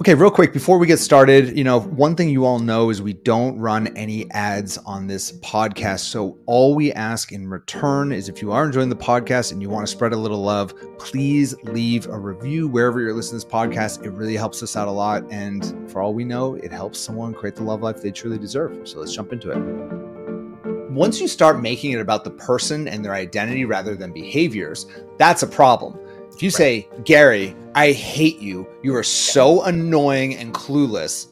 Okay, real quick before we get started, you know, one thing you all know is we don't run any ads on this podcast. So all we ask in return is if you are enjoying the podcast and you want to spread a little love, please leave a review wherever you're listening to this podcast. It really helps us out a lot. And for all we know, it helps someone create the love life they truly deserve. So let's jump into it. Once you start making it about the person and their identity rather than behaviors, that's a problem. If you right. say, Gary, I hate you, you are so annoying and clueless,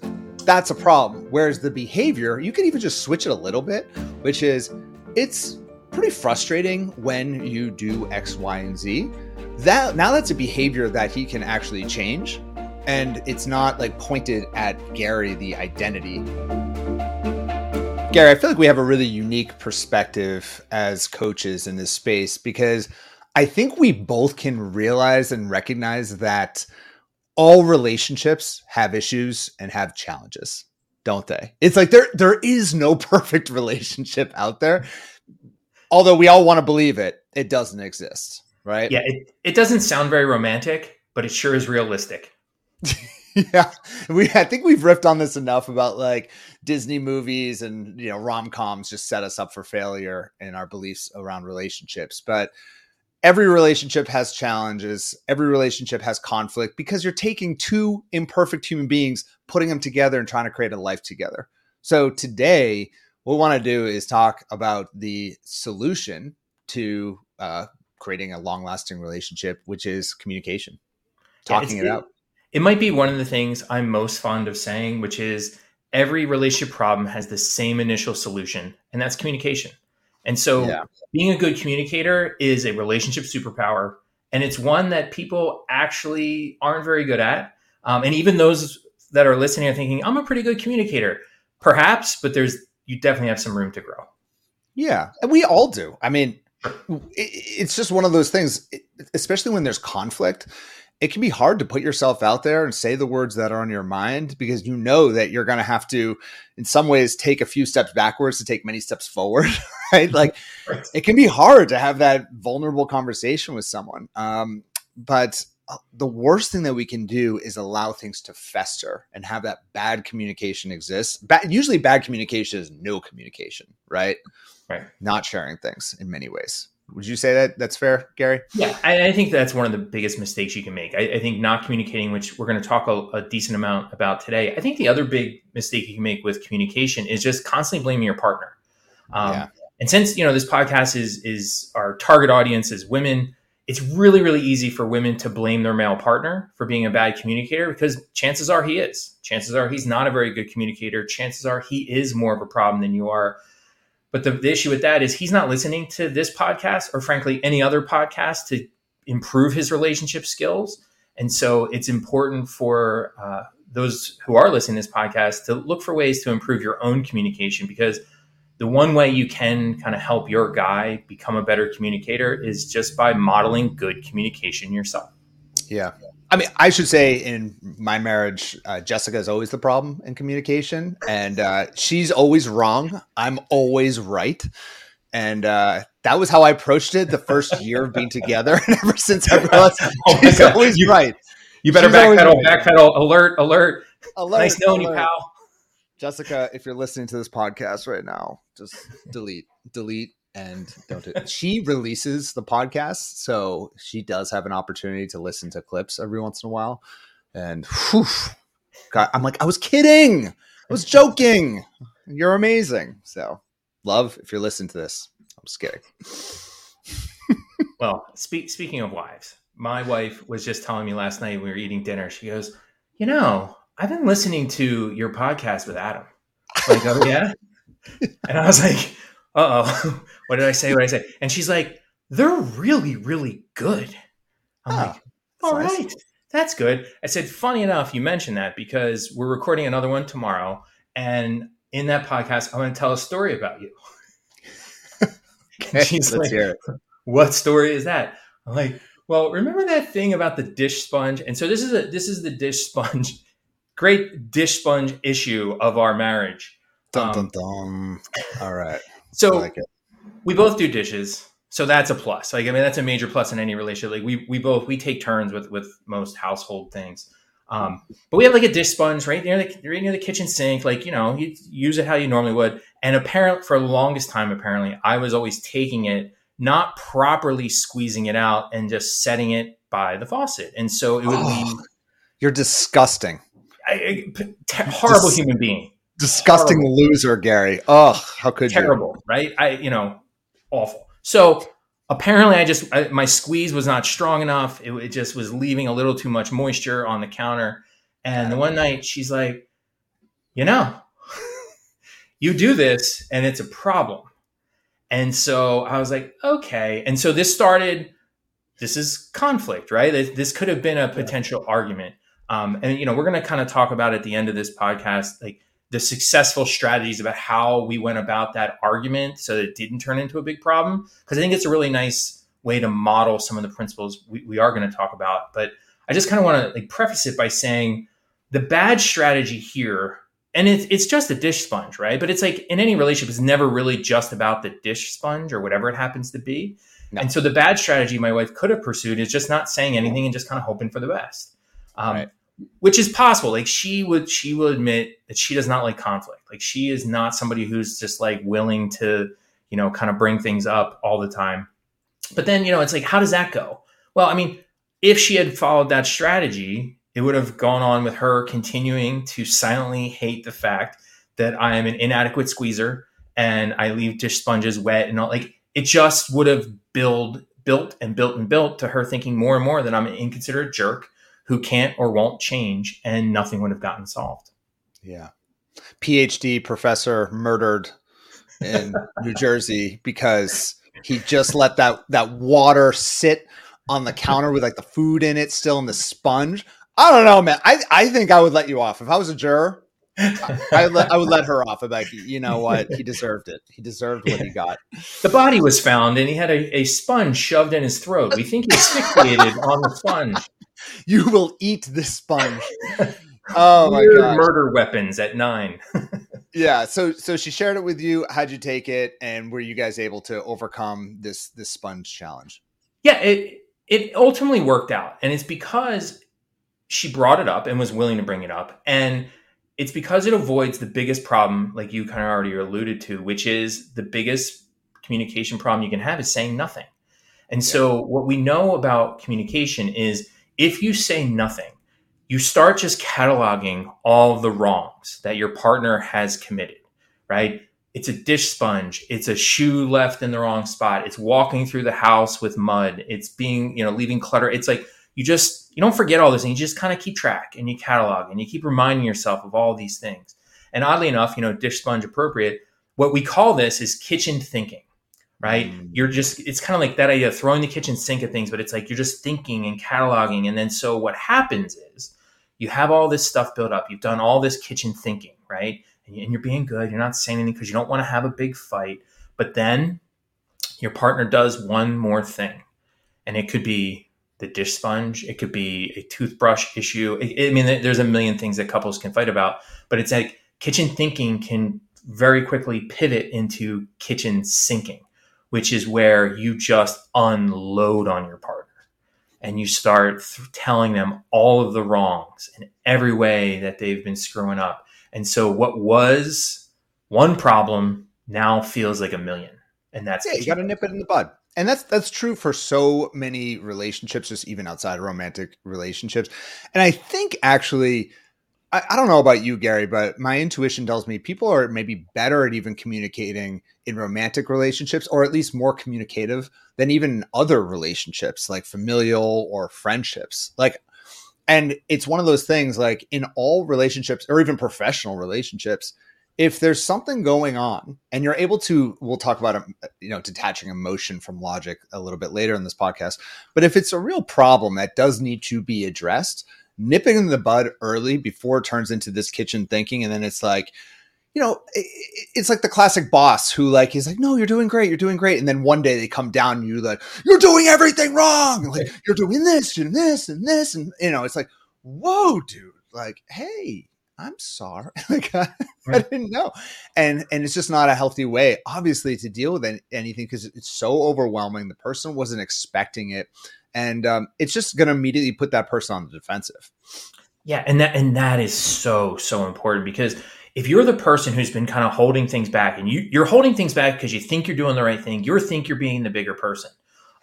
that's a problem. Whereas the behavior, you can even just switch it a little bit, which is it's pretty frustrating when you do X, Y, and Z. That now that's a behavior that he can actually change. And it's not like pointed at Gary, the identity. Gary, I feel like we have a really unique perspective as coaches in this space because I think we both can realize and recognize that all relationships have issues and have challenges, don't they? It's like there there is no perfect relationship out there. Although we all want to believe it, it doesn't exist, right? Yeah, it, it doesn't sound very romantic, but it sure is realistic. yeah we i think we've riffed on this enough about like disney movies and you know rom-coms just set us up for failure in our beliefs around relationships but every relationship has challenges every relationship has conflict because you're taking two imperfect human beings putting them together and trying to create a life together. So today what we want to do is talk about the solution to uh, creating a long lasting relationship which is communication. Talking yeah, it out. It might be one of the things i'm most fond of saying which is every relationship problem has the same initial solution and that's communication and so yeah. being a good communicator is a relationship superpower. And it's one that people actually aren't very good at. Um, and even those that are listening are thinking, I'm a pretty good communicator. Perhaps, but there's you definitely have some room to grow. Yeah. And we all do. I mean, it's just one of those things, especially when there's conflict it can be hard to put yourself out there and say the words that are on your mind because you know that you're going to have to in some ways take a few steps backwards to take many steps forward right? Like right. it can be hard to have that vulnerable conversation with someone um, but uh, the worst thing that we can do is allow things to fester and have that bad communication exist. Ba- usually bad communication is no communication right? Right. Not sharing things in many ways would you say that that's fair, Gary? Yeah, I, I think that's one of the biggest mistakes you can make. I, I think not communicating, which we're going to talk a, a, decent amount about today. I think the other big mistake you can make with communication is just constantly blaming your partner. Um, yeah. And since you know this podcast is is our target audience is women, it's really really easy for women to blame their male partner for being a bad communicator because chances are he is. Chances are he's not a very good communicator. Chances are he is more of a problem than you are. But the, the issue with that is he's not listening to this podcast or, frankly, any other podcast to improve his relationship skills. And so it's important for uh, those who are listening to this podcast to look for ways to improve your own communication because the one way you can kind of help your guy become a better communicator is just by modeling good communication yourself. Yeah. I mean, I should say in my marriage, uh, Jessica is always the problem in communication, and uh, she's always wrong. I'm always right, and uh, that was how I approached it the first year of being together. And ever since I realized oh she's always you, right. You better backpedal, right. backpedal, alert, alert, alert. Nice knowing alert. you, pal. Jessica, if you're listening to this podcast right now, just delete, delete, and don't do she releases the podcast, so she does have an opportunity to listen to clips every once in a while. And whew, God, I'm like, I was kidding. I was joking. You're amazing. So, love, if you're listening to this, I'm just kidding. well, speak, speaking of wives, my wife was just telling me last night we were eating dinner. She goes, You know, I've been listening to your podcast with Adam. Like, oh, yeah? and I was like, uh oh, what did I say? What did I say? And she's like, they're really, really good. I'm oh, like, all nice. right, that's good. I said, funny enough, you mentioned that because we're recording another one tomorrow. And in that podcast, I'm going to tell a story about you. okay, she's let's like, hear it. What story is that? I'm like, well, remember that thing about the dish sponge? And so this is a this is the dish sponge, great dish sponge issue of our marriage. Dun, dun, um, dun. All right. So like we both do dishes, so that's a plus. Like I mean, that's a major plus in any relationship. Like we we both we take turns with with most household things. Um, but we have like a dish sponge right near the right near the kitchen sink. Like you know, you use it how you normally would. And apparently, for the longest time, apparently, I was always taking it, not properly squeezing it out, and just setting it by the faucet. And so it would oh, leave. You're disgusting. I, I, horrible Dis- human being. Disgusting horrible. loser, Gary. Oh, how could terrible, you? right? I you know, awful. So apparently I just I, my squeeze was not strong enough. It, it, just was leaving a little too much moisture on the counter. And the one night she's like, you know, you do this and it's a problem. And so I was like, okay. And so this started. This is conflict, right? This could have been a potential argument. Um, and you know, we're going to kind of talk about at the end of this podcast, like the successful strategies about how we went about that argument so that it didn't turn into a big problem. Because I think it's a really nice way to model some of the principles we, we are going to talk about. But I just kind of want to like preface it by saying the bad strategy here, and it's it's just a dish sponge, right? But it's like in any relationship, it's never really just about the dish sponge or whatever it happens to be. No. And so the bad strategy my wife could have pursued is just not saying anything and just kind of hoping for the best. Um, right which is possible. Like she would, she will admit that she does not like conflict. Like she is not somebody who's just like willing to, you know, kind of bring things up all the time. But then, you know, it's like, how does that go? Well, I mean, if she had followed that strategy, it would have gone on with her continuing to silently hate the fact that I am an inadequate squeezer and I leave dish sponges wet and all. Like it just would have build, built and built and built to her thinking more and more that I'm an inconsiderate jerk who can't or won't change, and nothing would have gotten solved. Yeah. PhD professor murdered in New Jersey because he just let that that water sit on the counter with like the food in it still in the sponge. I don't know, man. I, I think I would let you off if I was a juror. I, I, would let, I would let her off. I'm like, you know what? He deserved it. He deserved what he got. The body was found, and he had a, a sponge shoved in his throat. We think he asphyxiated on the sponge. You will eat this sponge. Oh my god! Murder weapons at nine. yeah. So so she shared it with you. How'd you take it? And were you guys able to overcome this this sponge challenge? Yeah. It it ultimately worked out, and it's because she brought it up and was willing to bring it up, and it's because it avoids the biggest problem, like you kind of already alluded to, which is the biggest communication problem you can have is saying nothing. And yeah. so, what we know about communication is if you say nothing, you start just cataloging all the wrongs that your partner has committed, right? It's a dish sponge. It's a shoe left in the wrong spot. It's walking through the house with mud. It's being, you know, leaving clutter. It's like you just, you don't forget all this and you just kind of keep track and you catalog and you keep reminding yourself of all these things. And oddly enough, you know, dish sponge appropriate, what we call this is kitchen thinking right? Mm. You're just, it's kind of like that idea of throwing the kitchen sink at things, but it's like you're just thinking and cataloging. And then so what happens is you have all this stuff built up. You've done all this kitchen thinking, right? And you're being good. You're not saying anything because you don't want to have a big fight. But then your partner does one more thing. And it could be the dish sponge. It could be a toothbrush issue. I mean, there's a million things that couples can fight about, but it's like kitchen thinking can very quickly pivot into kitchen sinking which is where you just unload on your partner and you start th- telling them all of the wrongs in every way that they've been screwing up. And so what was one problem now feels like a million. And that's yeah, you got to nip it in the bud. And that's that's true for so many relationships, just even outside romantic relationships. And I think actually I, I, don't know about you, Gary, but my intuition tells me people are maybe better at even communicating in romantic relationships, or at least more communicative than even other relationships, like familial or friendships. Like, and it's one of those things like in all relationships, or even professional relationships, if there's something going on and you're able to we'll talk about um, you know detaching emotion from logic a little bit later in this podcast but if it's a real problem that does need to be addressed nipping in the bud early before it turns into this kitchen thinking. And then it's like, you know, it's like the classic boss who like he's like, no, you're doing great, you're doing great, and then one day they come down and you're like, you're doing everything wrong, like you're doing this and this and this, and you know, it's like, whoa, dude, like, hey, I'm sorry, like I, I, didn't know, and and it's just not a healthy way, obviously, to deal with anything because it's so overwhelming. The person wasn't expecting it, and um, it's just going to immediately put that person on the defensive. Yeah, and that and that is so so important because if you're the person who's been kind of holding things back and you, you're holding things back because you think you're doing the right thing, you think you're being the bigger person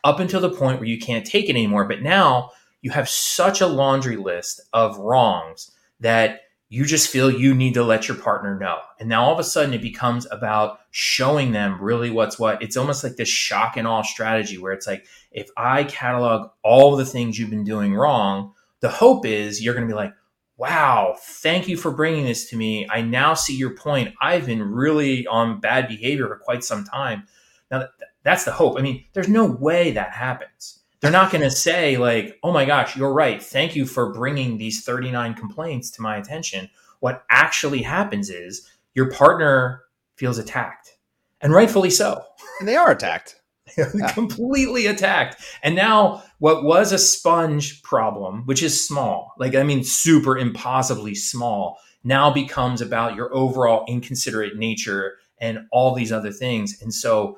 up until the point where you can't take it anymore. But now you have such a laundry list of wrongs that you just feel you need to let your partner know. And now all of a sudden it becomes about showing them really what's what. It's almost like this shock and awe strategy where it's like, if I catalog all the things you've been doing wrong, the hope is you're going to be like, wow, thank you for bringing this to me. I now see your point. I've been really on bad behavior for quite some time. Now, that's the hope. I mean, there's no way that happens. They're not going to say, like, oh my gosh, you're right. Thank you for bringing these 39 complaints to my attention. What actually happens is your partner feels attacked, and rightfully so. And they are attacked. completely attacked. And now what was a sponge problem, which is small, like I mean super impossibly small, now becomes about your overall inconsiderate nature and all these other things. And so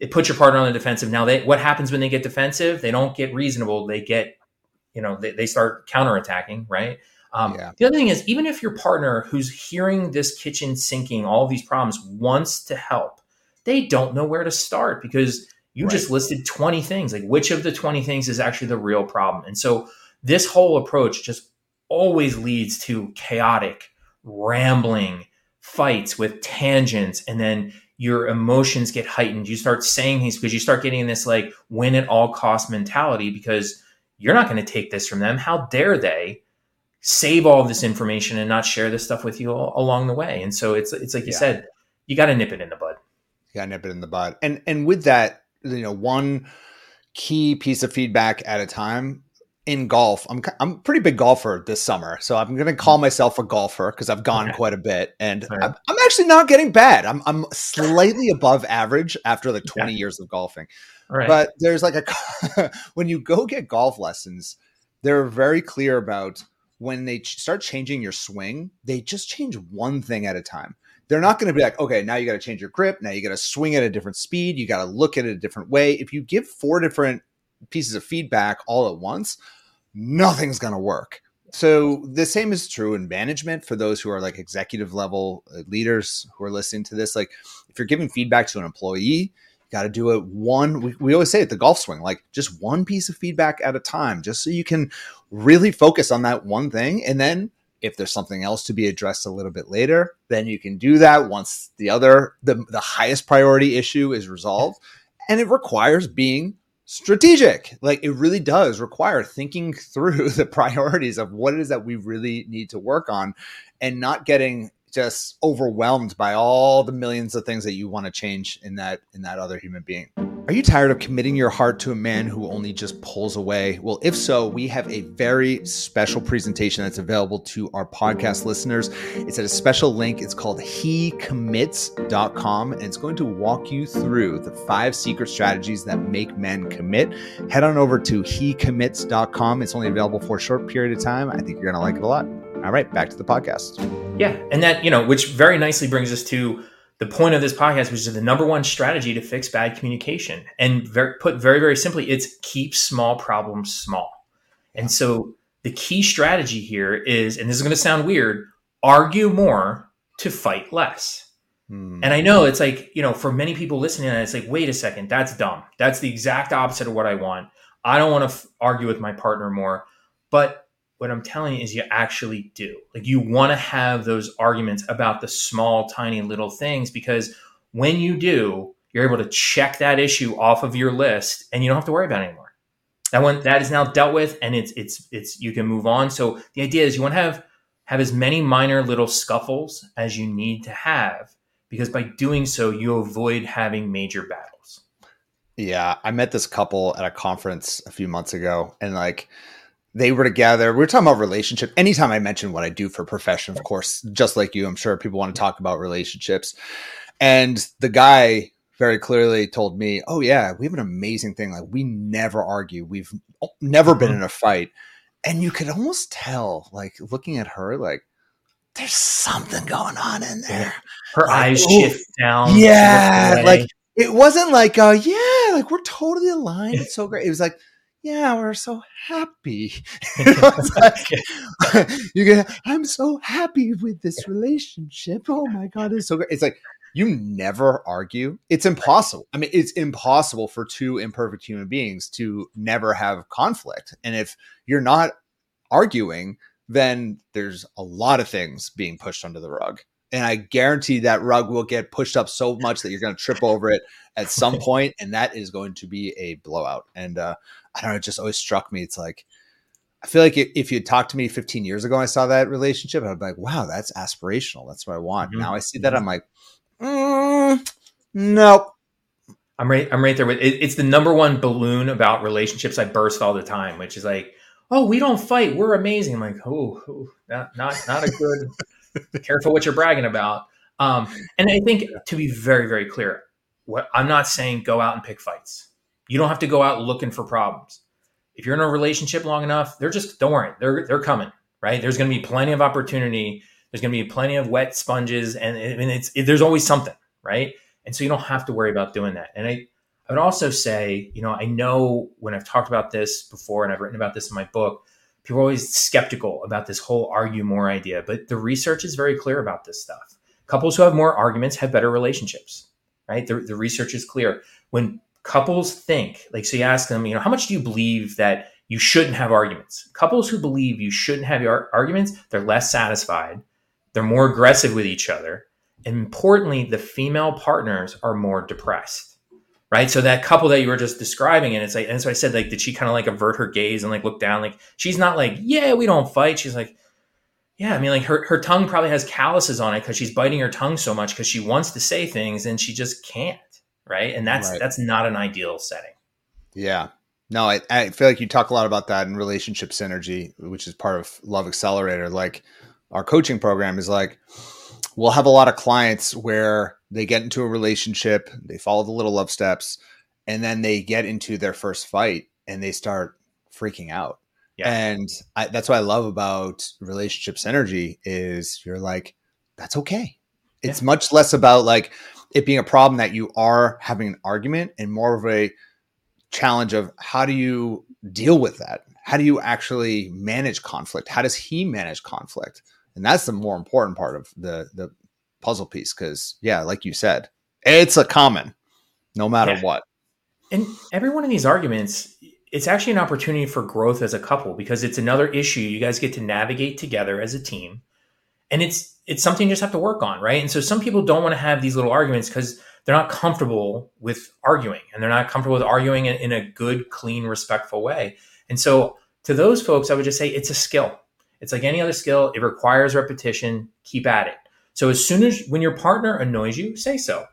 it puts your partner on the defensive. Now they what happens when they get defensive? They don't get reasonable, they get, you know, they, they start counterattacking, right? Um, yeah. The other thing is, even if your partner who's hearing this kitchen sinking, all these problems, wants to help, they don't know where to start because you right. just listed 20 things. Like, which of the 20 things is actually the real problem? And so, this whole approach just always leads to chaotic, rambling fights with tangents. And then your emotions get heightened. You start saying things because you start getting this like win at all cost mentality because you're not going to take this from them. How dare they? save all this information and not share this stuff with you all, along the way. And so it's it's like you yeah. said, you got to nip it in the bud. You got to nip it in the bud. And and with that, you know, one key piece of feedback at a time in golf. I'm I'm a pretty big golfer this summer, so I'm going to call mm. myself a golfer because I've gone okay. quite a bit, and right. I'm, I'm, actually not getting bad. I'm I'm slightly above average after like 20 yeah. years of golfing. Right. But there's like a when you go get golf lessons, they're very clear about when they ch- start changing your swing. They just change one thing at a time they're not going to be like, okay, now you got to change your grip. Now you got to swing at a different speed. You got to look at it a different way. If you give four different pieces of feedback all at once, nothing's going to work. So the same is true in management for those who are like executive level uh, leaders who are listening to this. Like if you're giving feedback to an employee, you got to do it one. We, we always say at the golf swing, like just one piece of feedback at a time, just so you can really focus on that one thing. And then if there's something else to be addressed a little bit later, then you can do that once the other the, the highest priority issue is resolved. And it requires being strategic. Like it really does require thinking through the priorities of what it is that we really need to work on and not getting just overwhelmed by all the millions of things that you want to change in that in that other human being. Are you tired of committing your heart to a man who only just pulls away? Well, if so, we have a very special presentation that's available to our podcast listeners. It's at a special link. It's called hecommits.com and it's going to walk you through the five secret strategies that make men commit. Head on over to hecommits.com. It's only available for a short period of time. I think you're going to like it a lot. All right, back to the podcast. Yeah. And that, you know, which very nicely brings us to the point of this podcast, which is the number one strategy to fix bad communication. And very, put very, very simply, it's keep small problems small. And so the key strategy here is, and this is going to sound weird, argue more to fight less. Hmm. And I know it's like, you know, for many people listening, it's like, wait a second, that's dumb. That's the exact opposite of what I want. I don't want to f- argue with my partner more. But what I'm telling you is you actually do. Like you want to have those arguments about the small, tiny little things because when you do, you're able to check that issue off of your list and you don't have to worry about it anymore. That one that is now dealt with and it's it's it's you can move on. So the idea is you want to have have as many minor little scuffles as you need to have because by doing so you avoid having major battles. Yeah, I met this couple at a conference a few months ago and like they were together. We were talking about relationship. Anytime I mention what I do for profession, of course, just like you, I'm sure people want to talk about relationships. And the guy very clearly told me, "Oh yeah, we have an amazing thing. Like we never argue. We've never been mm-hmm. in a fight." And you could almost tell, like looking at her, like there's something going on in there. Her like, eyes oh, shift down. Yeah, like it wasn't like, uh, yeah, like we're totally aligned. It's so great. It was like yeah, we're so happy. you, know, like, you get, I'm so happy with this relationship. Oh my God, it's so great. It's like, you never argue. It's impossible. I mean, it's impossible for two imperfect human beings to never have conflict. And if you're not arguing, then there's a lot of things being pushed under the rug. And I guarantee that rug will get pushed up so much that you're going to trip over it at some point, and that is going to be a blowout. And uh, I don't know, it just always struck me. It's like, I feel like if you talked to me 15 years ago, I saw that relationship, I'd be like, wow, that's aspirational. That's what I want. Mm-hmm. Now I see that, I'm like, mm, nope. I'm right. I'm right there with it, it's the number one balloon about relationships. I burst all the time, which is like, oh, we don't fight. We're amazing. I'm like, oh, oh not not not a good. Careful what you're bragging about. Um, and I think to be very very clear, what I'm not saying go out and pick fights. You don't have to go out looking for problems. If you're in a relationship long enough, they're just don't worry, they're they're coming. Right? There's going to be plenty of opportunity. There's going to be plenty of wet sponges, and, and it's it, there's always something, right? And so you don't have to worry about doing that. And I I would also say, you know, I know when I've talked about this before and I've written about this in my book, people are always skeptical about this whole argue more idea, but the research is very clear about this stuff. Couples who have more arguments have better relationships, right? The, the research is clear. When couples think, like, so you ask them, you know, how much do you believe that you shouldn't have arguments? Couples who believe you shouldn't have arguments, they're less satisfied, they're more aggressive with each other. And importantly, the female partners are more depressed right? So that couple that you were just describing, and it's like, and so I said, like, did she kind of like avert her gaze and like look down? Like, she's not like, yeah, we don't fight. She's like, yeah, I mean, like her her tongue probably has calluses on it because she's biting her tongue so much because she wants to say things and she just can't, right? And that's right. that's not an ideal setting. Yeah. No, I, I feel like you talk a lot about that in relationship synergy, which is part of Love Accelerator. Like our coaching program is like, we'll have a lot of clients where they get into a relationship, they follow the little love steps, and then they get into their first fight and they start freaking out. Yeah. And I, that's what I love about relationship synergy is you're like, that's okay. It's yeah. much less about like it being a problem that you are having an argument and more of a challenge of how do you deal with that? How do you actually manage conflict? How does he manage conflict? And that's the more important part of the the puzzle piece because yeah like you said it's a common no matter yeah. what. And every one of these arguments it's actually an opportunity for growth as a couple because it's another issue you guys get to navigate together as a team. And it's it's something you just have to work on right? And so some people don't want to have these little arguments because they're not comfortable with arguing and they're not comfortable with arguing in, in a good clean respectful way. And so to those folks i would just say it's a skill it's like any other skill it requires repetition keep at it so as soon as when your partner annoys you, say so.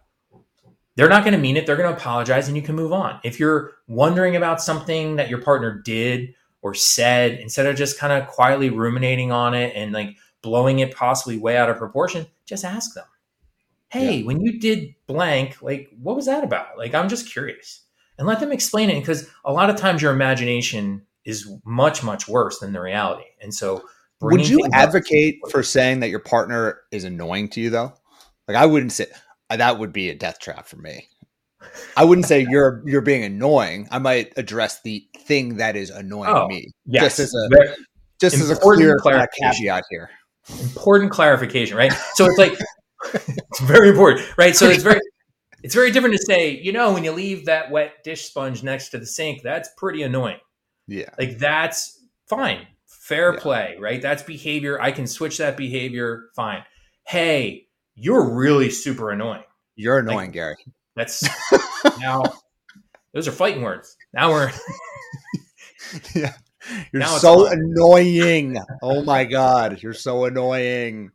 They're not going to mean it. They're going to apologize and you can move on. If you're wondering about something that your partner did or said, instead of just kind of quietly ruminating on it and like blowing it possibly way out of proportion, just ask them. Hey, yeah. when you did blank, like what was that about? Like I'm just curious. And let them explain it because a lot of times your imagination is much much worse than the reality. And so would you advocate for saying that your partner is annoying to you though? Like I wouldn't say uh, that would be a death trap for me. I wouldn't say you're you're being annoying. I might address the thing that is annoying oh, me. Yes. Just as a Very just as a clear caveat here. Important clarification, right? So it's like it's very important, right? So it's very it's very different to say, you know, when you leave that wet dish sponge next to the sink, that's pretty annoying. Yeah. Like that's fine fair yeah. play, right? That's behavior. I can switch that behavior. Fine. Hey, you're really super annoying. You're annoying, like, Gary. That's now. Those are fighting words. Now we're. yeah. You're so annoying. Oh my God. You're so annoying.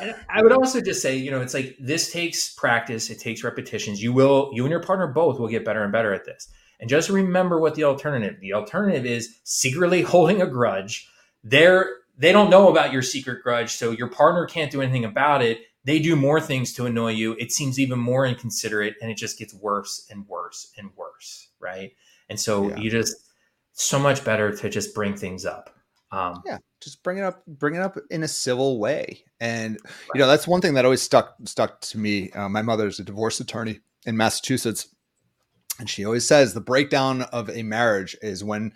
And I would also just say, you know, it's like this takes practice, it takes repetitions. You will, you and your partner both will get better and better at this. And just remember what the alternative. The alternative is secretly holding a grudge they're they don't know about your secret grudge, so your partner can't do anything about it. They do more things to annoy you. It seems even more inconsiderate, and it just gets worse and worse and worse, right? And so yeah. you just so much better to just bring things up. Um, yeah, just bring it up, bring it up in a civil way. And right. you know that's one thing that always stuck stuck to me. Uh, my mother's a divorce attorney in Massachusetts, And she always says the breakdown of a marriage is when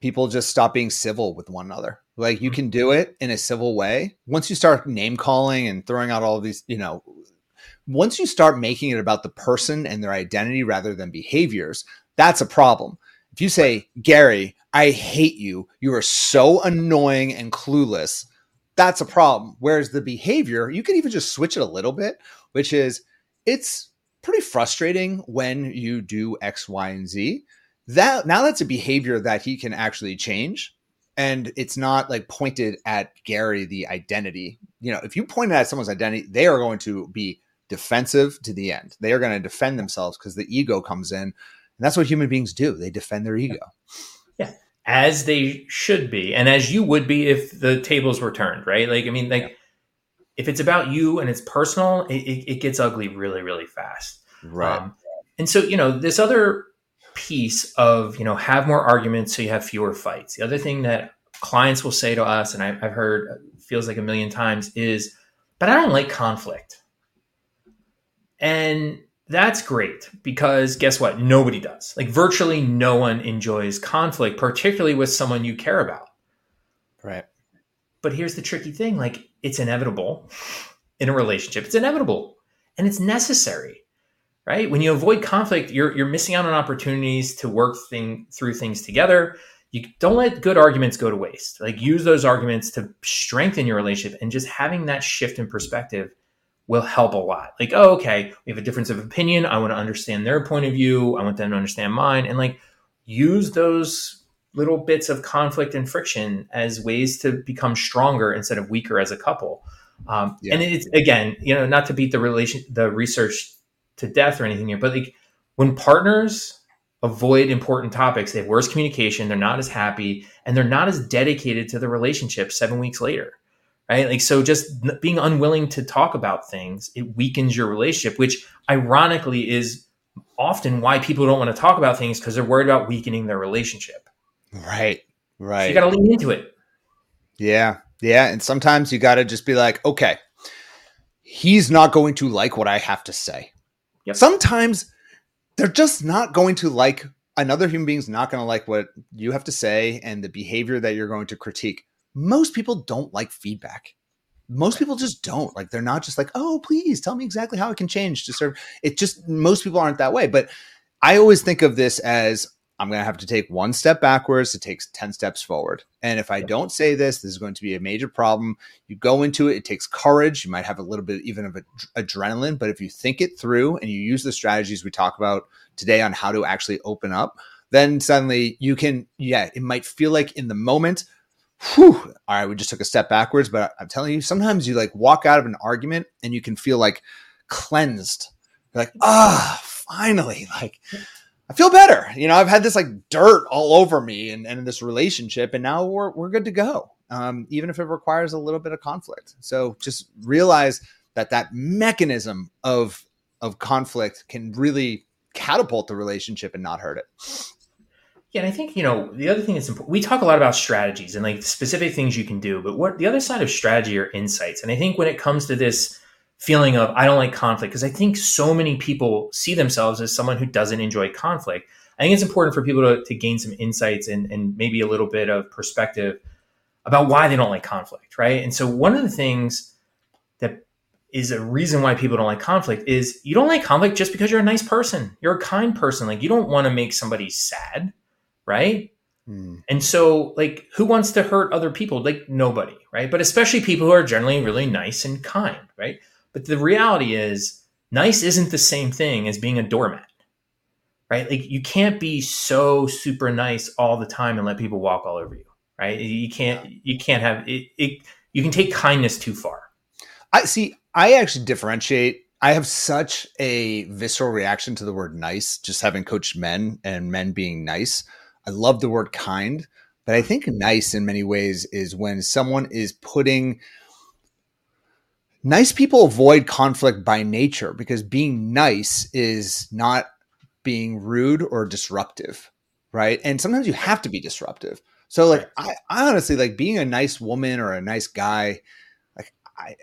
people just stop being civil with one another. Like you mm-hmm. can do it in a civil way. Once you start name calling and throwing out all these, you know, once you start making it about the person and their identity rather than behaviors, that's a problem. If you say, Gary, I hate you, you are so annoying and clueless, that's a problem. Whereas the behavior, you can even just switch it a little bit, which is it's pretty frustrating when you do X, Y, and Z. That now that's a behavior that he can actually change. And it's not like pointed at Gary, the identity. You know, if you point at someone's identity, they are going to be defensive to the end. They are going to defend themselves because the ego comes in. And that's what human beings do. They defend their ego. Yeah. As they should be. And as you would be if the tables were turned, right? Like, I mean, like, yeah. if it's about you and it's personal, it, it, it gets ugly really, really fast. Right. Um, and so, you know, this other piece of, you know, have more arguments so you have fewer fights. The other thing that clients will say to us, and I've heard uh, feels like a million times, is, but I don't like conflict. And that's great because guess what? Nobody does. Like virtually no one enjoys conflict, particularly with someone you care about. Right. But here's the tricky thing like it's inevitable in a relationship. It's inevitable and it's necessary. Right? When you avoid conflict, you're you're missing out on opportunities to work thing through things together. You don't let good arguments go to waste. Like use those arguments to strengthen your relationship and just having that shift in perspective will help a lot. Like, oh, okay, we have a difference of opinion. I want to understand their point of view. I want them to understand mine. And like use those little bits of conflict and friction as ways to become stronger instead of weaker as a couple. Um, yeah. And it's again, you know, not to beat the relation, the research to death or anything here, but like when partners avoid important topics, they have worse communication, they're not as happy, and they're not as dedicated to the relationship seven weeks later right? Like, so just being unwilling to talk about things, it weakens your relationship, which ironically is often why people don't want to talk about things because they're worried about weakening their relationship. Right. Right. So you got to lean into it. Yeah. Yeah. And sometimes you got to just be like, okay, he's not going to like what I have to say. Yep. Sometimes they're just not going to like another human being's not going to like what you have to say and the behavior that you're going to critique. Most people don't like feedback. Most people just don't. Like they're not just like oh please tell me exactly how i can change to serve it just most people aren't that way but i always think of this as i'm going to have to take one step backwards to take 10 steps forward and if i don't say this this is going to be a major problem you go into it it takes courage you might have a little bit even of adrenaline but if you think it through and you use the strategies we talk about today on how to actually open up then suddenly you can yeah it might feel like in the moment whew, all right, we just took a step backwards. But I'm telling you, sometimes you like walk out of an argument and you can feel like cleansed. You're like, ah, finally, like I feel better. You know, I've had this like dirt all over me and, and this relationship, and now we're we're good to go. Um, even if it requires a little bit of conflict. So just realize that that mechanism of of conflict can really catapult the relationship and not hurt it. Yeah, and I think you know the other thing that's important. We talk a lot about strategies and like specific things you can do, but what the other side of strategy are insights. And I think when it comes to this feeling of I don't like conflict, because I think so many people see themselves as someone who doesn't enjoy conflict. I think it's important for people to, to gain some insights and, and maybe a little bit of perspective about why they don't like conflict, right? And so one of the things that is a reason why people don't like conflict is you don't like conflict just because you're a nice person. You're a kind person. Like you don't want to make somebody sad right? Mm. And so, like, who wants to hurt other people? Like, nobody, right? But especially people who are generally really nice and kind, right? But the reality is, nice isn't the same thing as being a doormat, right? Like, you can't be so super nice all the time and let people walk all over you, right? You can't, you can't have it, it you can take kindness too far. I see. I actually differentiate I have such a visceral reaction to the word nice, just having coached men and men being nice. I love the word kind, but I think nice in many ways is when someone is putting nice people avoid conflict by nature because being nice is not being rude or disruptive, right? And sometimes you have to be disruptive. So like I, I honestly like being a nice woman or a nice guy, like I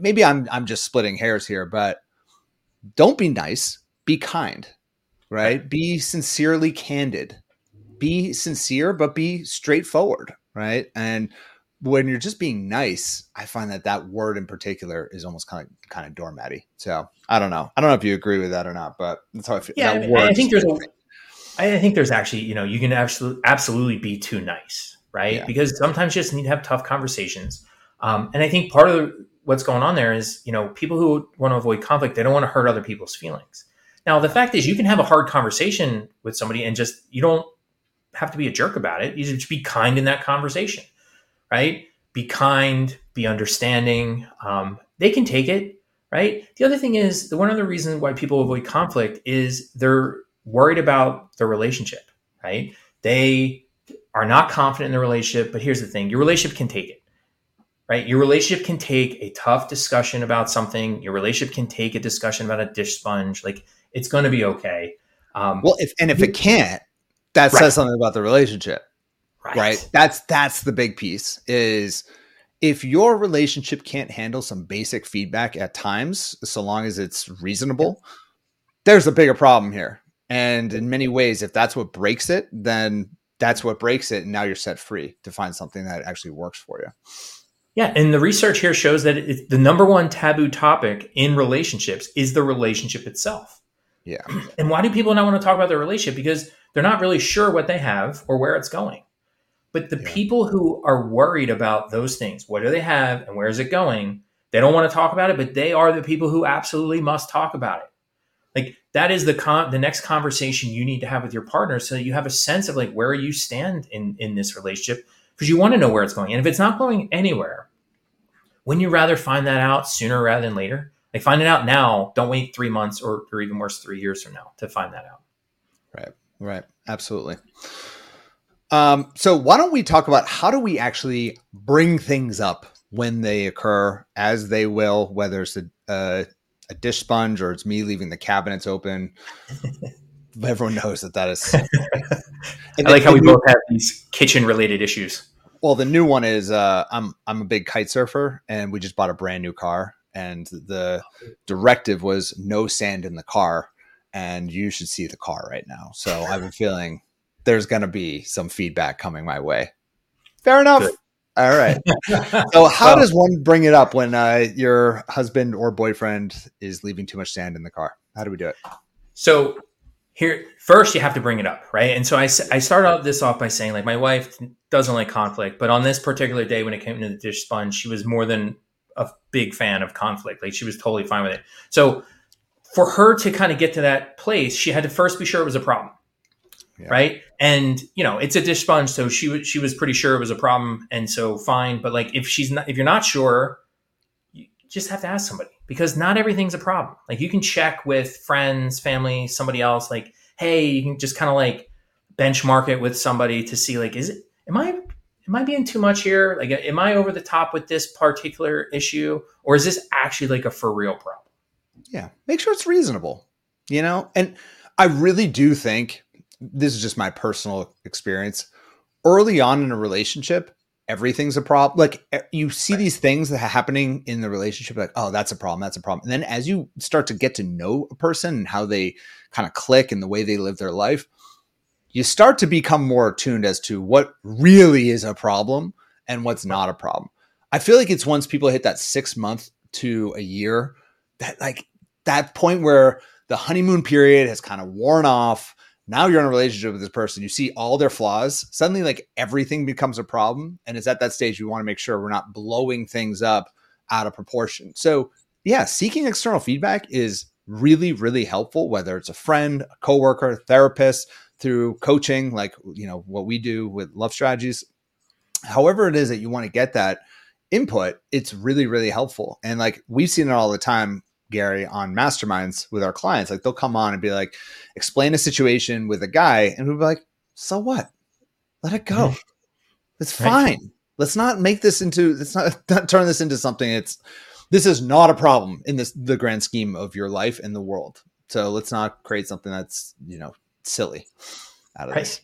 maybe I'm I'm just splitting hairs here, but don't be nice, be kind right? Be sincerely candid. Be sincere, but be straightforward, right? And when you're just being nice, I find that that word in particular is almost kind of kind of doormatty. So I don't know. I don't know if you agree with that or not, but that's how I feel. Yeah, I, I think there's a, I think there's actually you know you can absolutely absolutely be too nice, right? Yeah. Because sometimes you just need to have tough conversations. Um, and I think part of what's going on there is you know people who want to avoid conflict they don't want to hurt other people's feelings. Now the fact is you can have a hard conversation with somebody and just you don't have to be a jerk about it. You just be kind in that conversation right? Be kind, be understanding. Um, they can take it, right? The other thing is the one other reason why people avoid conflict is they're worried about the relationship, right? They are not confident in the relationship. But here's the thing: your relationship can take it, right? Your relationship can take a tough discussion about something. Your relationship can take a discussion about a dish sponge. Like it's going to be okay. Um, well, if and if it can't, that right. says something about the relationship. Right. right. That's that's the big piece is if your relationship can't handle some basic feedback at times, so long as it's reasonable, there's a bigger problem here. And in many ways, if that's what breaks it, then that's what breaks it. And now you're set free to find something that actually works for you. Yeah. And the research here shows that it, the number one taboo topic in relationships is the relationship itself. Yeah. And why do people not want to talk about their relationship? Because they're not really sure what they have or where it's going. But the yeah. people who are worried about those things, what do they have and where is it going? They don't want to talk about it, but they are the people who absolutely must talk about it. Like that is the con- the next conversation you need to have with your partner so that you have a sense of like where you stand in in this relationship because you want to know where it's going. And if it's not going anywhere, wouldn't you rather find that out sooner rather than later? Like find it out now. Don't wait three months or, or even worse, three years from now to find that out. Right. Right. Absolutely. Um, so why don't we talk about how do we actually bring things up when they occur, as they will, whether it's a, a, a dish sponge or it's me leaving the cabinets open. Everyone knows that that is. I like how we new, both have these kitchen related issues. Well, the new one is uh, I'm I'm a big kite surfer, and we just bought a brand new car, and the directive was no sand in the car, and you should see the car right now. So I have a feeling there's going to be some feedback coming my way. Fair enough. Good. All right. so, how does one bring it up when uh, your husband or boyfriend is leaving too much sand in the car? How do we do it? So, here first you have to bring it up, right? And so I I started this off by saying like my wife doesn't like conflict, but on this particular day when it came to the dish sponge, she was more than a big fan of conflict. Like she was totally fine with it. So for her to kind of get to that place, she had to first be sure it was a problem yeah. right? And you know, it's a dish sponge, so she was she was pretty sure it was a problem, and so fine. But like, if she's not, if you're not sure, you just have to ask somebody because not everything's a problem. Like, you can check with friends, family, somebody else. Like, hey, you can just kind of like benchmark it with somebody to see like, is it? Am I am I being too much here? Like, am I over the top with this particular issue, or is this actually like a for real problem? Yeah, make sure it's reasonable. You know, and I really do think this is just my personal experience. Early on in a relationship, everything's a problem. Like you see these things that are happening in the relationship, like, oh, that's a problem, that's a problem. And then as you start to get to know a person and how they kind of click and the way they live their life, you start to become more attuned as to what really is a problem and what's not a problem. I feel like it's once people hit that six month to a year that like that point where the honeymoon period has kind of worn off now you're in a relationship with this person you see all their flaws suddenly like everything becomes a problem and it's at that stage we want to make sure we're not blowing things up out of proportion. So yeah seeking external feedback is really really helpful whether it's a friend a coworker therapist through coaching like you know what we do with love strategies. However it is that you want to get that input it's really really helpful. And like we've seen it all the time Gary on masterminds with our clients. Like they'll come on and be like, explain a situation with a guy, and we'll be like, so what? Let it go. It's fine. Right. Let's not make this into let's not, not turn this into something it's this is not a problem in this the grand scheme of your life and the world. So let's not create something that's, you know, silly out of right. this.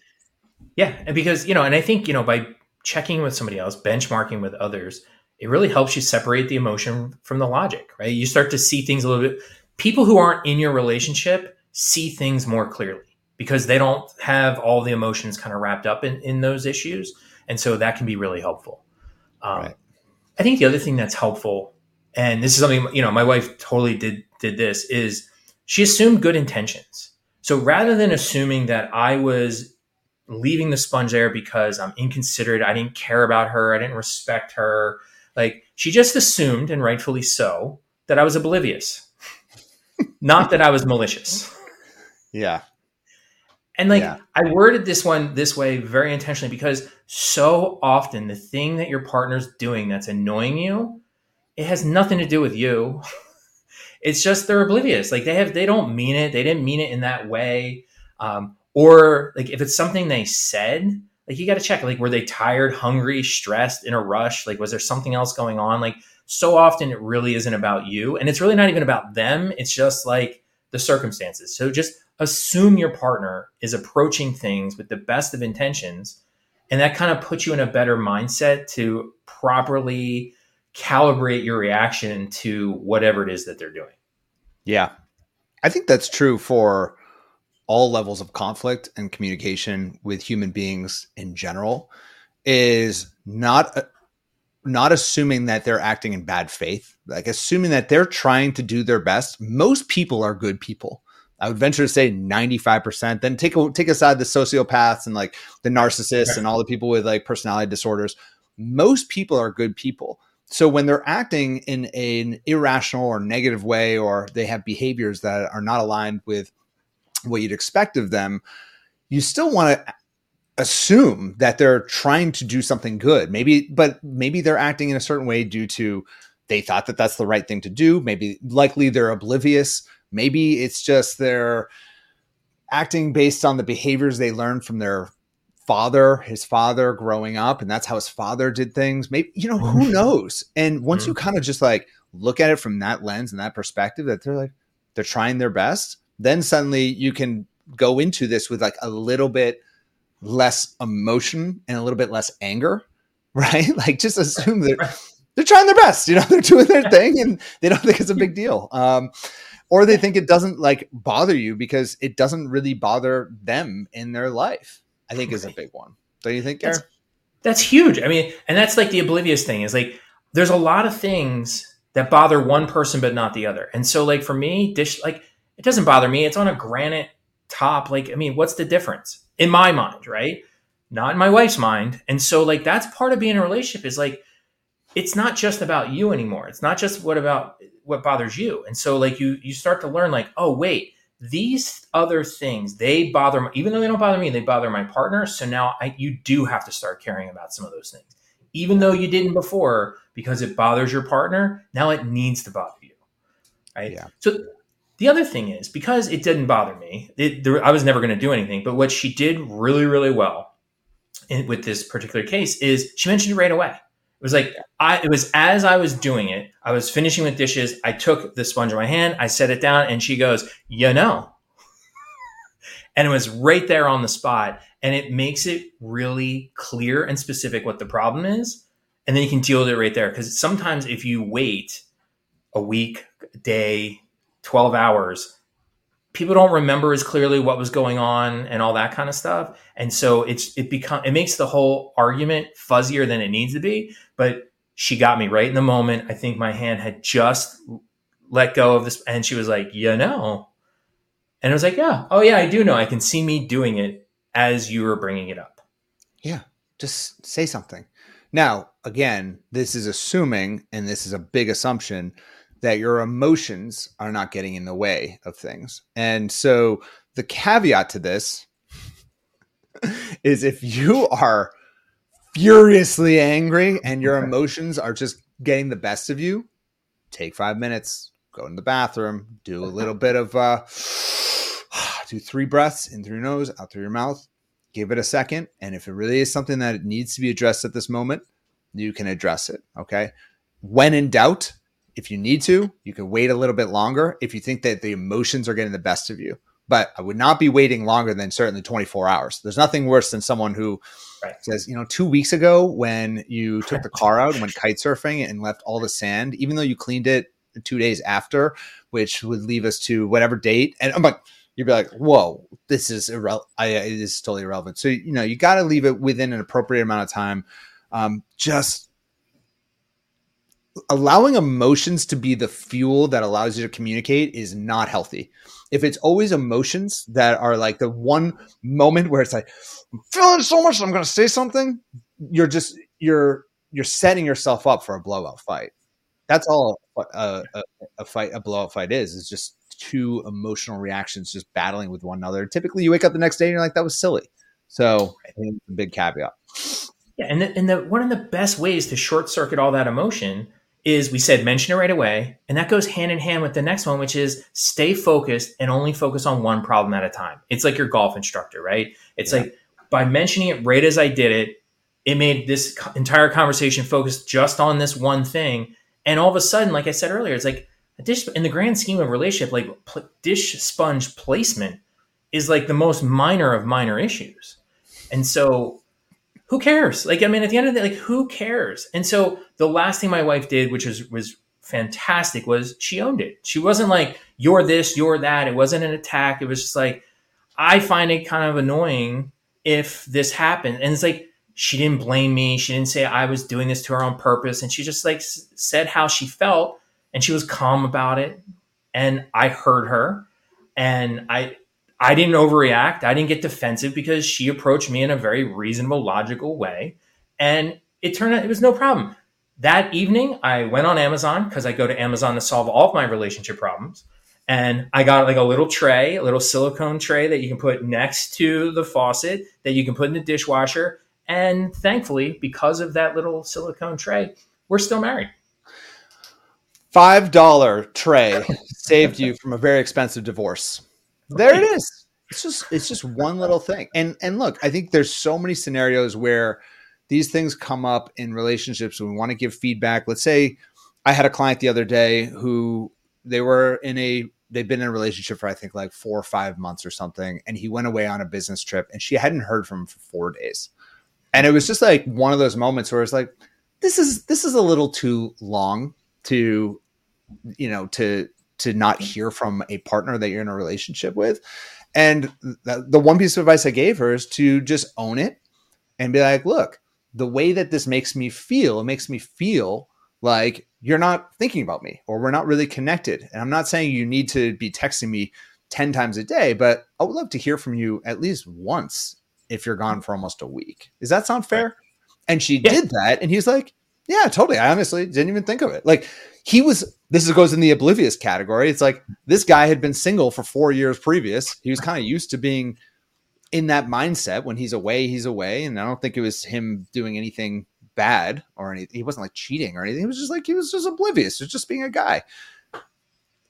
Yeah. And because, you know, and I think, you know, by checking with somebody else, benchmarking with others, it really helps you separate the emotion from the logic, right? You start to see things a little bit. People who aren't in your relationship see things more clearly because they don't have all the emotions kind of wrapped up in, in those issues. And so that can be really helpful. Um, right. I think the other thing that's helpful, and this is something, you know, my wife totally did, did this is she assumed good intentions. So rather than assuming that I was leaving the sponge there because I'm inconsiderate, I didn't care about her, I didn't respect her, like she just assumed, and rightfully so, that I was oblivious, not that I was malicious. Yeah. And like yeah. I worded this one this way very intentionally because so often the thing that your partner's doing that's annoying you, it has nothing to do with you. it's just they're oblivious. Like they have they don't mean it. They didn't mean it in that way. Um, or like if it's something they said, like you got to check like were they tired, hungry, stressed, in a rush? Like was there something else going on? Like so often it really isn't about you and it's really not even about them. It's just like the circumstances. So just assume your partner is approaching things with the best of intentions and that kind of puts you in a better mindset to properly calibrate your reaction to whatever it is that they're doing yeah i think that's true for all levels of conflict and communication with human beings in general is not uh, not assuming that they're acting in bad faith like assuming that they're trying to do their best most people are good people I would venture to say 95%. Then take take aside the sociopaths and like the narcissists right. and all the people with like personality disorders. Most people are good people. So when they're acting in an irrational or negative way or they have behaviors that are not aligned with what you'd expect of them, you still want to assume that they're trying to do something good. Maybe but maybe they're acting in a certain way due to they thought that that's the right thing to do. Maybe likely they're oblivious Maybe it's just they're acting based on the behaviors they learned from their father, his father growing up, and that's how his father did things. Maybe, you know, who knows? And once you mm. kind of just like look at it from that lens and that perspective, that they're like, they're trying their best, then suddenly you can go into this with like a little bit less emotion and a little bit less anger, right? Like just assume that they're trying their best, you know, they're doing their thing and they don't think it's a big deal. Um, or they think it doesn't like bother you because it doesn't really bother them in their life. I think is a big one. Don't you think, That's, that's huge. I mean, and that's like the oblivious thing is like there's a lot of things that bother one person but not the other. And so like for me, dish like it doesn't bother me. It's on a granite top. Like, I mean, what's the difference in my mind, right? Not in my wife's mind. And so like that's part of being in a relationship is like it's not just about you anymore. It's not just what about what bothers you. And so like you you start to learn like, oh wait, these other things they bother even though they don't bother me, they bother my partner. So now I you do have to start caring about some of those things. Even though you didn't before because it bothers your partner, now it needs to bother you. Right? Yeah. So the other thing is because it didn't bother me, it, there, I was never going to do anything. But what she did really, really well in, with this particular case is she mentioned it right away It was like I it was as I was doing it, I was finishing with dishes, I took the sponge in my hand, I set it down, and she goes, you know. and it was right there on the spot. And it makes it really clear and specific what the problem is. And then you can deal with it right there. Because sometimes if you wait a week, a day, 12 hours, people don't remember as clearly what was going on and all that kind of stuff. And so it's it become it makes the whole argument fuzzier than it needs to be. But she got me right in the moment. I think my hand had just let go of this and she was like you know? And i was like yeah. Oh yeah i do know. I can see me doing it as you were bringing it up. Yeah. Just say something. Now again this is assuming and this is a big assumption that your emotions are not getting in the way of things. And so the caveat to this is if you are furiously angry and your emotions are just getting the best of you, take five minutes, go in the bathroom, do a little bit of uh, do three breaths in through your nose, out through your mouth. Give it a second, and if it really is something that needs to be addressed at this moment, you can address it. Okay. When in doubt, if you need to, you can wait a little bit longer if you think that the emotions are getting the best of you. But I would not be waiting longer than certainly 24 hours. There's nothing worse than someone who right. says, you know, two weeks ago when you took the car out and went kite surfing and left all the sand, even though you cleaned it two days after, which would leave us to whatever date. And I'm like, you'd be like, "Whoa, this is irrelevant. This is totally irrelevant." So you know, you got to leave it within an appropriate amount of time. Um, just allowing emotions to be the fuel that allows you to communicate is not healthy. If it's always emotions that are like the one moment where it's like, I'm feeling so much, I'm going to say something, you're just you're you're setting yourself up for a blowout fight. That's all a, a, a fight, a blowout fight is. Is just two emotional reactions just battling with one another. Typically, you wake up the next day and you're like, "That was silly." So, I think a big caveat. Yeah, and the, and the one of the best ways to short circuit all that emotion is we said mention it right away, and that goes hand in hand with the next one, which is stay focused and only focus on one problem at a time. It's like your golf instructor, right? It's yeah. like by mentioning it right as I did it, it made this entire conversation focused just on this one thing. And all of a sudden, like I said earlier, it's like a dish in the grand scheme of relationship, like pl- dish sponge placement is like the most minor of minor issues. And so who cares? Like, I mean, at the end of the day, like, who cares? And so the last thing my wife did, which was, was fantastic, was she owned it. She wasn't like, you're this, you're that. It wasn't an attack. It was just like, I find it kind of annoying if this happened. And it's like, she didn't blame me. She didn't say I was doing this to her on purpose. And she just like s- said how she felt and she was calm about it. And I heard her and I, I didn't overreact. I didn't get defensive because she approached me in a very reasonable, logical way. And it turned out it was no problem. That evening, I went on Amazon because I go to Amazon to solve all of my relationship problems. And I got like a little tray, a little silicone tray that you can put next to the faucet that you can put in the dishwasher. And thankfully, because of that little silicone tray, we're still married. $5 tray saved you from a very expensive divorce. There it is. It's just it's just one little thing. And and look, I think there's so many scenarios where these things come up in relationships when we want to give feedback. Let's say I had a client the other day who they were in a they've been in a relationship for I think like four or five months or something, and he went away on a business trip and she hadn't heard from him for four days. And it was just like one of those moments where it's like, this is this is a little too long to, you know, to to not hear from a partner that you're in a relationship with. And the, the one piece of advice I gave her is to just own it and be like, look, the way that this makes me feel, it makes me feel like you're not thinking about me or we're not really connected. And I'm not saying you need to be texting me 10 times a day, but I would love to hear from you at least once if you're gone for almost a week. Does that sound fair? And she yeah. did that. And he's like, yeah, totally. I honestly didn't even think of it. Like he was this goes in the oblivious category. It's like this guy had been single for four years previous. He was kind of used to being in that mindset. When he's away, he's away, and I don't think it was him doing anything bad or anything. He wasn't like cheating or anything. He was just like he was just oblivious. He was just being a guy.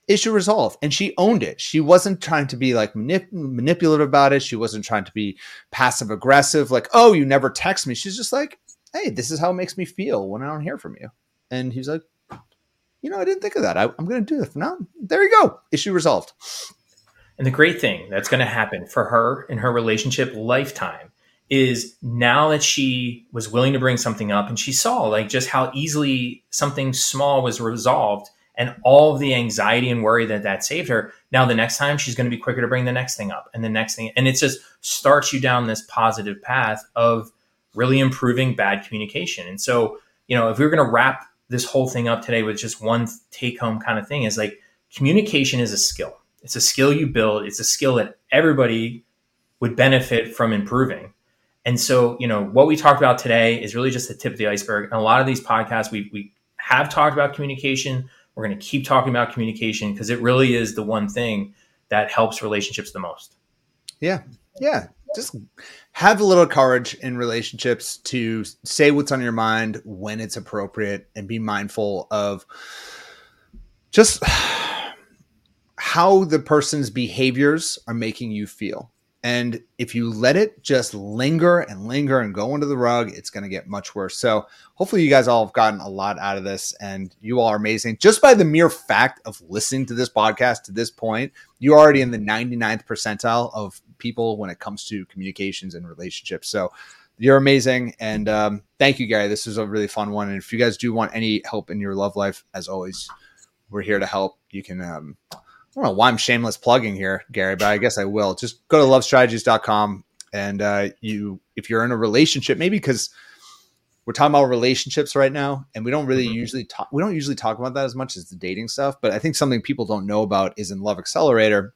Issue resolved, and she owned it. She wasn't trying to be like manip- manipulative about it. She wasn't trying to be passive aggressive. Like, oh, you never text me. She's just like, hey, this is how it makes me feel when I don't hear from you. And he's like, you know, I didn't think of that. I, am going to do this. Now, there you go. Issue resolved. And the great thing that's going to happen for her in her relationship lifetime is now that she was willing to bring something up and she saw like just how easily something small was resolved and all the anxiety and worry that that saved her. Now, the next time she's going to be quicker to bring the next thing up and the next thing. And it just starts you down this positive path of really improving bad communication. And so, you know, if we are going to wrap this whole thing up today with just one take home kind of thing is like communication is a skill. It's a skill you build. It's a skill that everybody would benefit from improving. And so, you know, what we talked about today is really just the tip of the iceberg. And a lot of these podcasts, we, we have talked about communication. We're going to keep talking about communication because it really is the one thing that helps relationships the most. Yeah. Yeah just have a little courage in relationships to say what's on your mind when it's appropriate and be mindful of just how the person's behaviors are making you feel. And if you let it just linger and linger and go under the rug, it's going to get much worse. So, hopefully, you guys all have gotten a lot out of this and you all are amazing. Just by the mere fact of listening to this podcast to this point, you're already in the 99th percentile of people when it comes to communications and relationships. So, you're amazing. And um, thank you, Gary. This is a really fun one. And if you guys do want any help in your love life, as always, we're here to help. You can um, I don't know why I'm shameless plugging here, Gary, but I guess I will. Just go to lovestrategies.com and uh, you, if you're in a relationship, maybe because we're talking about relationships right now, and we don't really mm-hmm. usually talk. We don't usually talk about that as much as the dating stuff. But I think something people don't know about is in Love Accelerator,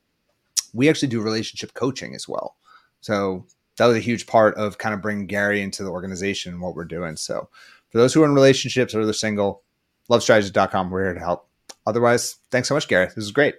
we actually do relationship coaching as well. So that was a huge part of kind of bringing Gary into the organization and what we're doing. So for those who are in relationships or they're single, lovestrategies.com. We're here to help. Otherwise, thanks so much, Gary. This is great.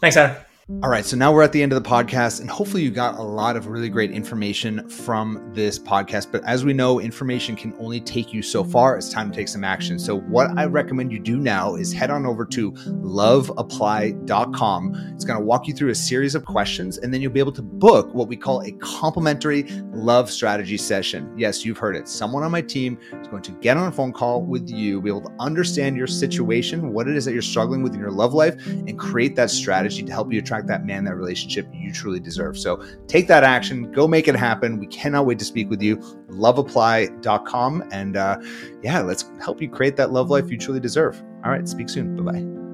Thanks, Adam. All right, so now we're at the end of the podcast, and hopefully, you got a lot of really great information from this podcast. But as we know, information can only take you so far. It's time to take some action. So, what I recommend you do now is head on over to loveapply.com. It's going to walk you through a series of questions, and then you'll be able to book what we call a complimentary love strategy session. Yes, you've heard it. Someone on my team is going to get on a phone call with you, be able to understand your situation, what it is that you're struggling with in your love life, and create that strategy to help you attract attract that man, that relationship you truly deserve. So take that action, go make it happen. We cannot wait to speak with you. Loveapply.com. And uh, yeah, let's help you create that love life you truly deserve. All right, speak soon. Bye bye.